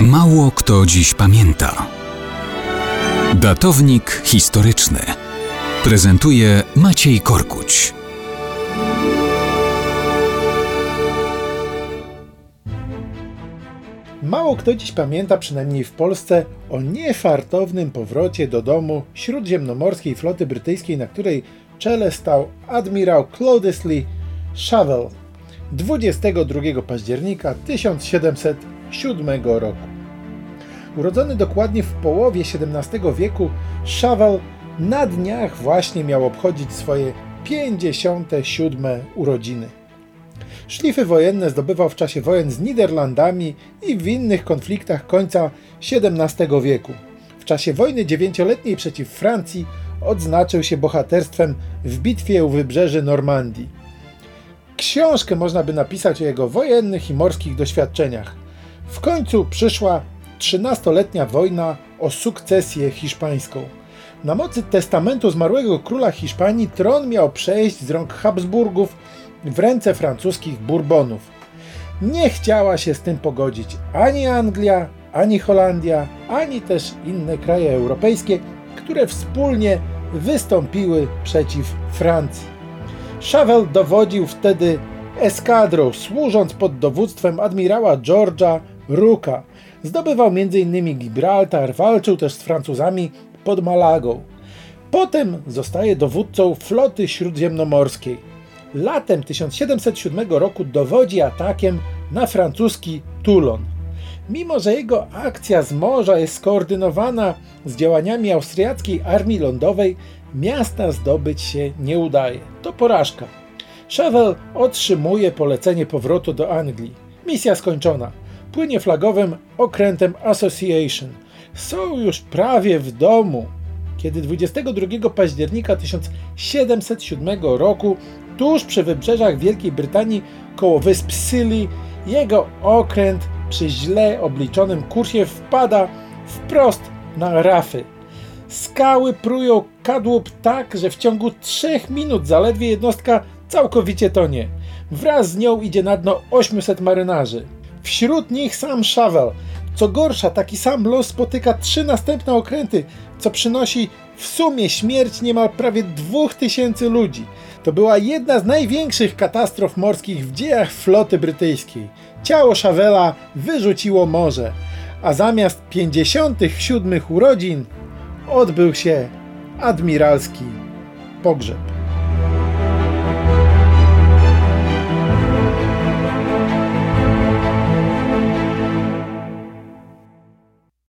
Mało kto dziś pamięta. Datownik historyczny prezentuje Maciej Korkuć. Mało kto dziś pamięta, przynajmniej w Polsce, o niefartownym powrocie do domu śródziemnomorskiej floty brytyjskiej, na której czele stał admirał Claudius Lee Chauvel 22 października 1707 roku. Urodzony dokładnie w połowie XVII wieku, Chauvel na dniach właśnie miał obchodzić swoje 57 urodziny. Szlify wojenne zdobywał w czasie wojen z Niderlandami i w innych konfliktach końca XVII wieku. W czasie wojny dziewięcioletniej przeciw Francji odznaczył się bohaterstwem w bitwie u wybrzeży Normandii. Książkę można by napisać o jego wojennych i morskich doświadczeniach. W końcu przyszła trzynastoletnia wojna o sukcesję hiszpańską. Na mocy testamentu zmarłego króla Hiszpanii tron miał przejść z rąk Habsburgów w ręce francuskich Bourbonów. Nie chciała się z tym pogodzić ani Anglia, ani Holandia, ani też inne kraje europejskie, które wspólnie wystąpiły przeciw Francji. Chauvel dowodził wtedy eskadrą, służąc pod dowództwem admirała George'a Rooka. Zdobywał m.in. Gibraltar, walczył też z Francuzami pod Malagą. Potem zostaje dowódcą floty śródziemnomorskiej. Latem 1707 roku dowodzi atakiem na francuski Toulon. Mimo, że jego akcja z morza jest skoordynowana z działaniami austriackiej armii lądowej, miasta zdobyć się nie udaje. To porażka. Chauvel otrzymuje polecenie powrotu do Anglii. Misja skończona. Płynie flagowym okrętem Association. Są już prawie w domu, kiedy 22 października 1707 roku tuż przy wybrzeżach Wielkiej Brytanii koło wysp Scilly jego okręt przy źle obliczonym kursie wpada wprost na rafy. Skały prują kadłub tak, że w ciągu 3 minut zaledwie jednostka całkowicie tonie. Wraz z nią idzie na dno 800 marynarzy. Wśród nich sam Chauvel. Co gorsza, taki sam los spotyka trzy następne okręty, co przynosi w sumie śmierć niemal prawie 2000 ludzi. To była jedna z największych katastrof morskich w dziejach floty brytyjskiej. Ciało Chauvela wyrzuciło morze, a zamiast 57 urodzin odbył się admiralski pogrzeb.